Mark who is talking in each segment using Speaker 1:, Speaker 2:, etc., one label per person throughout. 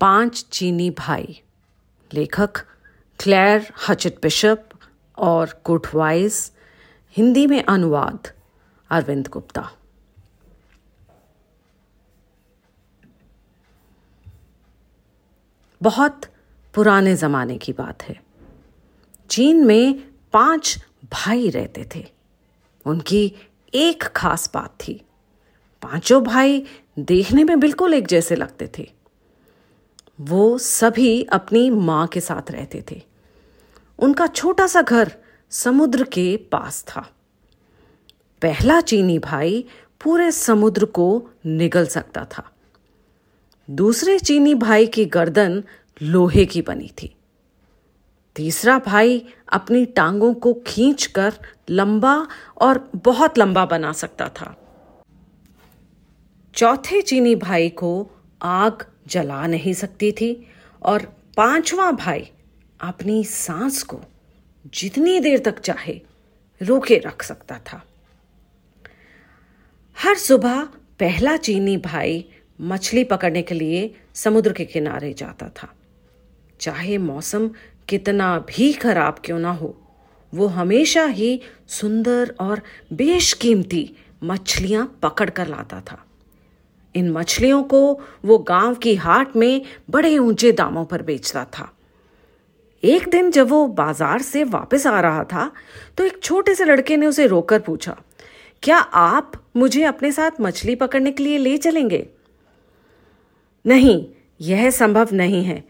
Speaker 1: पाँच चीनी भाई, लेखक क्लेयर हचट बिशप और कुटवाइस, हिंदी में अनुवाद, अरविंद गुप्ता। बहुत पुराने जमाने की बात है। चीन में पाँच भाई रहते थे। उनकी एक खास बात थी। पाँचों भाई देखने में बिल्कुल एक जैसे लगते थे। वो सभी अपनी माँ के साथ रहते थे। उनका छोटा सा घर समुद्र के पास था। पहला चीनी भाई पूरे समुद्र को निगल सकता था। दूसरे चीनी भाई की गर्दन लोहे की बनी थी। तीसरा भाई अपनी टांगों को खींचकर लंबा और बहुत लंबा बना सकता था। चौथे चीनी भाई को आग जला नहीं सकती थी और पांचवा भाई अपनी सांस को जितनी देर तक चाहे रोके रख सकता था। हर सुबह पहला चीनी भाई मछली पकड़ने के लिए समुद्र के किनारे जाता था। चाहे मौसम कितना भी खराब क्यों ना हो, वो हमेशा ही सुंदर और बेशकीमती मछलियाँ पकड़ कर लाता था। इन मछलियों को वो गाँव की हाट में बड़े ऊँचे दामों पर बेचता था। एक दिन जब वो बाज़ार से वापस आ रहा था तो एक छोटे से लड़के ने उसे रोककर पूछा, क्या आप मुझे अपने साथ मछली पकड़ने के लिए ले चलेंगे? नहीं, यह संभव नहीं है,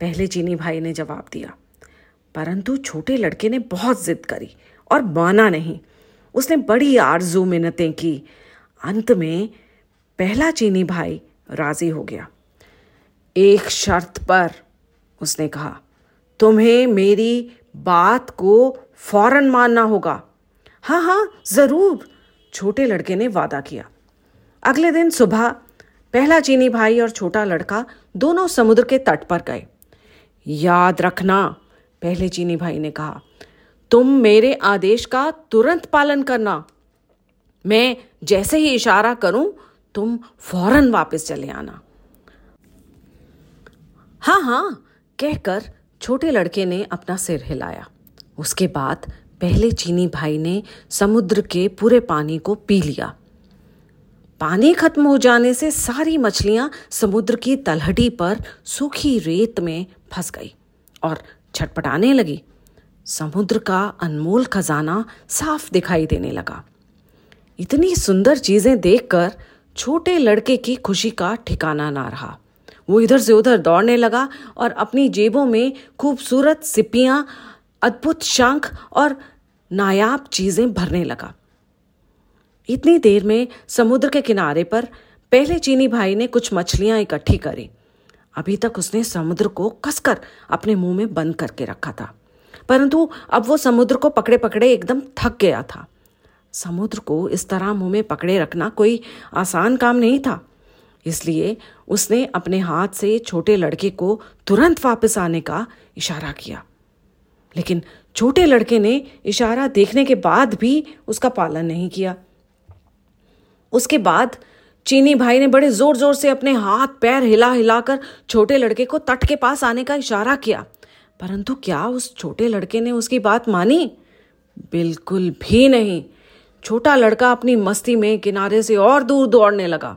Speaker 1: पहले चीनी भाई ने जवाब दिया। परंतु छोटे लड़के ने बहुत जिद करी और माना नहीं। उसने बड़ी आरज़ू मिन्नतें की। अंत में पहला चीनी भाई राज़ी हो गया। एक शर्त पर, उसने कहा, तुम्हें मेरी बात को फ़ौरन मानना होगा। हाँ हाँ ज़रूर, छोटे लड़के ने वादा किया। अगले दिन सुबह, पहला चीनी भाई और छोटा लड़का दोनों समुद्र के तट पर गए। याद रखना, पहले चीनी भाई ने कहा, तुम मेरे आदेश का तुरंत पालन करना। मैं जैसे ही इशारा करूँ तुम फ़ौरन वापस चले आना। हाँ हाँ कहकर छोटे लड़के ने अपना सिर हिलाया। उसके बाद पहले चीनी भाई ने समुद्र के पूरे पानी को पी लिया। पानी खत्म हो जाने से सारी मछलियाँ समुद्र की तलहटी पर सूखी रेत में फंस गई और छटपटाने लगी। समुद्र का अनमोल खजाना साफ़ दिखाई देने लगा। इतनी सुंदर चीज़ें देखकर छोटे लड़के की खुशी का ठिकाना ना रहा। वो इधर से उधर दौड़ने लगा और अपनी जेबों में खूबसूरत सिपियाँ, अद्भुत शंख और नायाब चीज़ें भरने लगा। इतनी देर में समुद्र के किनारे पर पहले चीनी भाई ने कुछ मछलियाँ इकट्ठी करी। अभी तक उसने समुद्र को कसकर अपने मुँह में बंद करके रखा था। परंतु अब वो समुद्र को पकड़े पकड़े एकदम थक गया था। समुद्र को इस तरह मुँह में पकड़े रखना कोई आसान काम नहीं था। इसलिए उसने अपने हाथ से छोटे लड़के को तुरंत वापस आने का इशारा किया। लेकिन छोटे लड़के ने इशारा देखने के बाद भी उसका पालन नहीं किया। उसके बाद चीनी भाई ने बड़े ज़ोर ज़ोर से अपने हाथ पैर हिला हिलाकर छोटे लड़के को तट के पास आने का इशारा किया। परंतु क्या उस छोटे लड़के ने उसकी बात मानी? बिल्कुल भी नहीं। छोटा लड़का अपनी मस्ती में किनारे से और दूर दौड़ने लगा।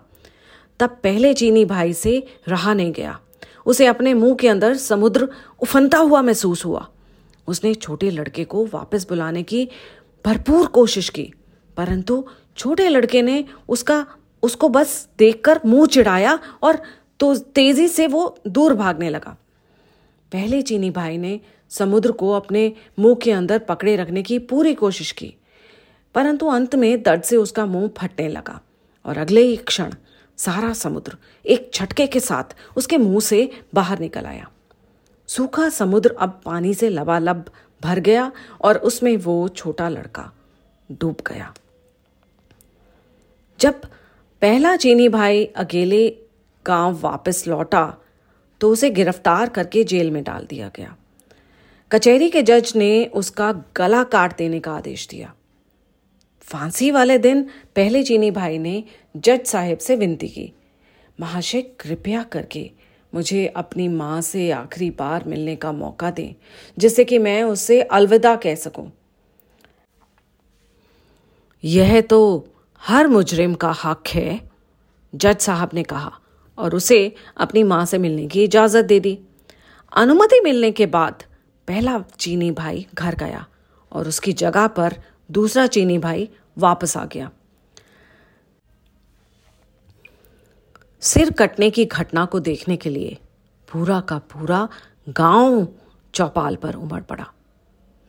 Speaker 1: तब पहले चीनी भाई से रहा नहीं गया। उसे अपने मुँह के अंदर समुद्र उफनता हुआ महसूस हुआ। उसने छोटे लड़के को वापस बुलाने की भरपूर कोशिश की, परंतु छोटे लड़के ने उसका, उसको बस देखकर मुँह चिढ़ाया और तो तेज़ी से वो दूर भागने लगा। पहले चीनी भाई ने समुद्र को अपने मुँह के अंदर पकड़े रखने की पूरी कोशिश की। परंतु अंत में दर्द से उसका मुँह फटने लगा। और अगले ही क्षण, सारा समुद्र एक झटके के साथ उसके मुँह से बाहर निकल आया। सूखा समुद्र अब पानी से लबालब भर गया और उसमें वो छोटा लड़का डूब गया। जब पहला चीनी भाई अकेले गाँव वापस लौटा तो उसे गिरफ़्तार करके जेल में डाल दिया गया। कचहरी के जज ने उसका गला काट देने का आदेश दिया। फांसी वाले दिन पहले चीनी भाई ने जज साहेब से विनती की। महाशय, कृपया करके मुझे अपनी माँ से आखिरी बार मिलने का मौका दें, जिससे कि मैं उसे अलविदा कह सकूँ। यह तो हर मुजरिम का हक है, जज साहब ने कहा, और उसे अपनी माँ से मिलने की इजाज़त दे दी। अनुमति मिलने के बाद पहला चीनी भाई घर गया और उसकी जगह पर दूसरा चीनी भाई वापस आ गया। सिर कटने की घटना को देखने के लिए पूरा का पूरा गाँव चौपाल पर उमड़ पड़ा।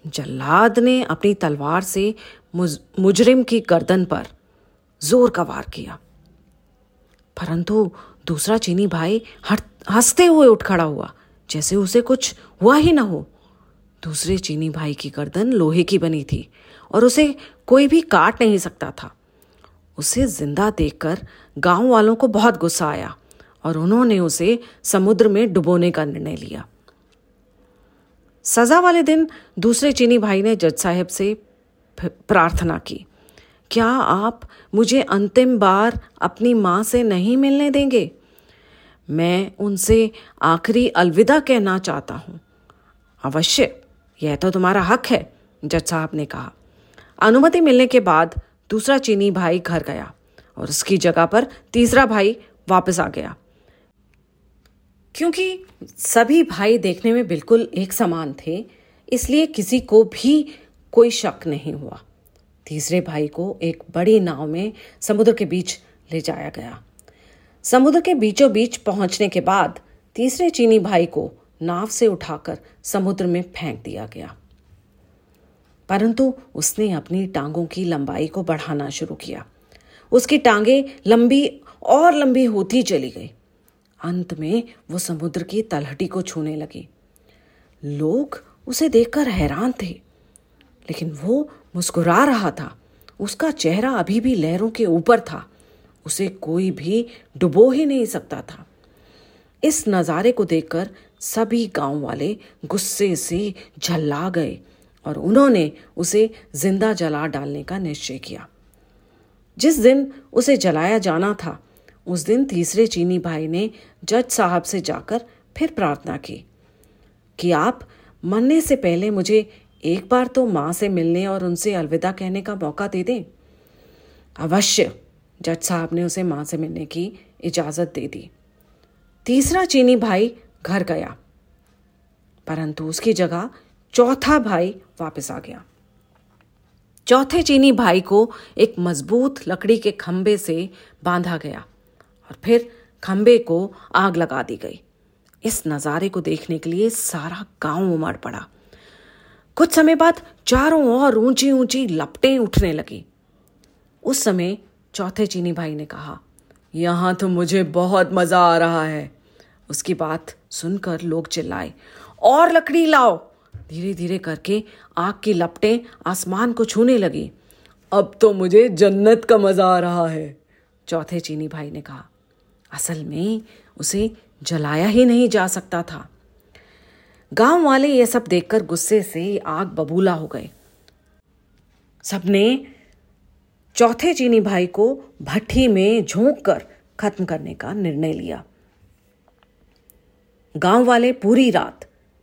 Speaker 1: जल्लाद ने अपनी तलवार से मुज, मुजरिम की गर्दन पर ज़ोर का वार किया। परंतु दूसरा चीनी भाई हँसते हुए उठ खड़ा हुआ जैसे उसे कुछ हुआ ही ना हो। दूसरे चीनी भाई की गर्दन लोहे की बनी थी। और उसे कोई भी काट नहीं सकता था। उसे ज़िंदा देखकर गाँव वालों को बहुत गुस्सा आया और उन्होंने उसे समुद्र में डुबोने का निर्णय लिया। सजा वाले दिन दूसरे चीनी भाई ने जज साहब से प्रार्थना की, क्या आप मुझे अंतिम बार अपनी माँ से नहीं मिलने देंगे? मैं उनसे आखिरी अलविदा कहना चाहता हूँ। अवश्य, यह तो तुम्हारा हक है, जज साहब ने कहा। अनुमति मिलने के बाद दूसरा चीनी भाई घर गया और उसकी जगह पर तीसरा भाई वापस आ गया। क्योंकि सभी भाई देखने में बिल्कुल एक समान थे, इसलिए किसी को भी कोई शक नहीं हुआ। तीसरे भाई को एक बड़ी नाव में समुद्र के बीच ले जाया गया। समुद्र के बीचों बीच पहुँचने के बाद तीसरे चीनी भाई को नाव से उठाकर समुद्र में फेंक दिया गया। परंतु उसने अपनी टांगों की लंबाई को बढ़ाना शुरू किया। उसकी टांगे लंबी और लंबी होती चली गई। अंत में वो समुद्र की तलहटी को छूने लगी। लोग उसे देखकर हैरान थे, लेकिन वो मुस्कुरा रहा था। उसका चेहरा अभी भी लहरों के ऊपर था। उसे कोई भी डुबो ही नहीं सकता था। इस नज़ारे को देखकर सभी गाँव वाले गुस्से से झल्ला गए। और उन्होंने उसे ज़िंदा जला डालने का निश्चय किया। जिस दिन उसे जलाया जाना था, उस दिन तीसरे चीनी भाई ने जज साहब से जाकर फिर प्रार्थना की कि आप मरने से पहले मुझे एक बार तो माँ से मिलने और उनसे अलविदा कहने का मौका दे दें। अवश्य, जज साहब ने उसे माँ से मिलने की इजाज़त दे दी। तीसरा चीनी भाई घर गया, परंतु उसकी जगह चौथा भाई वापस आ गया। चौथे चीनी भाई को एक मज़बूत लकड़ी के खंबे से बांधा गया और फिर खंबे को आग लगा दी गई। इस नज़ारे को देखने के लिए सारा गाँव उमड़ पड़ा। कुछ समय बाद चारों ओर ऊँची ऊँची लपटें उठने लगी। उस समय चौथे चीनी भाई ने कहा, यहाँ तो मुझे बहुत मज़ा आ रहा है। उसकी बात सुनकर लोग चिल्लाए, और लकड़ी लाओ। धीरे धीरे करके आग की लपटें आसमान को छूने लगी। अब तो मुझे जन्नत का मज़ा आ रहा है। चौथे चीनी भाई ने कहा, असल में उसे जलाया ही नहीं जा सकता था। गाँव वाले ये सब देखकर गुस्से से आग बबूला हो गए। सबने चौथे चीनी भाई को भट्टी में झोंक कर खत्म करने का निर्णय लिया। गाँव वाले पूरी रात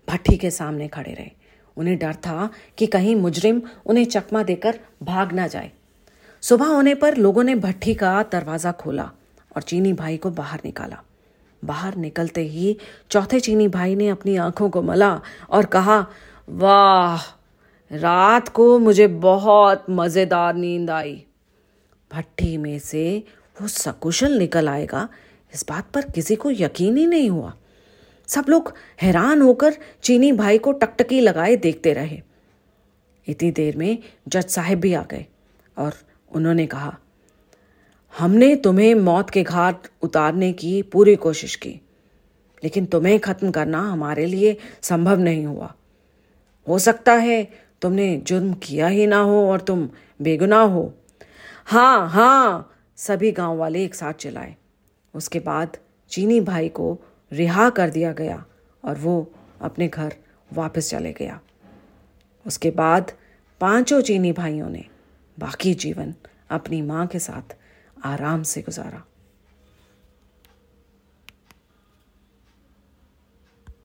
Speaker 1: भट्टी के सामने खड़े रहे। उन्हें डर था कि कहीं मुजरिम उन्हें चकमा देकर भाग ना जाए। सुबह होने पर लोगों ने भट्टी का दरवाज़ा खोला और चीनी भाई को बाहर निकाला। बाहर निकलते ही चौथे चीनी भाई ने अपनी आँखों को मला और कहा, वाह, रात को मुझे बहुत मज़ेदार नींद आई। भट्टी में से वो सकुशल निकल आएगा। इस बात पर किसी को यकीन ही नहीं हुआ। सब लोग हैरान होकर चीनी भाई को टकटकी लगाए देखते रहे। इतनी देर में जज साहब भी आ गए और उन्होंने कहा, हमने तुम्हें मौत के घाट उतारने की पूरी कोशिश की, लेकिन तुम्हें खत्म करना हमारे लिए संभव नहीं हुआ। हो सकता है तुमने जुर्म किया ही ना हो और तुम बेगुनाह हो। हाँ हाँ सभी गाँव वाले एक साथ चलाए उसके बाद चीनी भाई को रिहा कर दिया गया और वो अपने घर वापस चले गया। उसके बाद पाँचों चीनी भाइयों ने बाकी जीवन अपनी माँ के साथ आराम से गुजारा।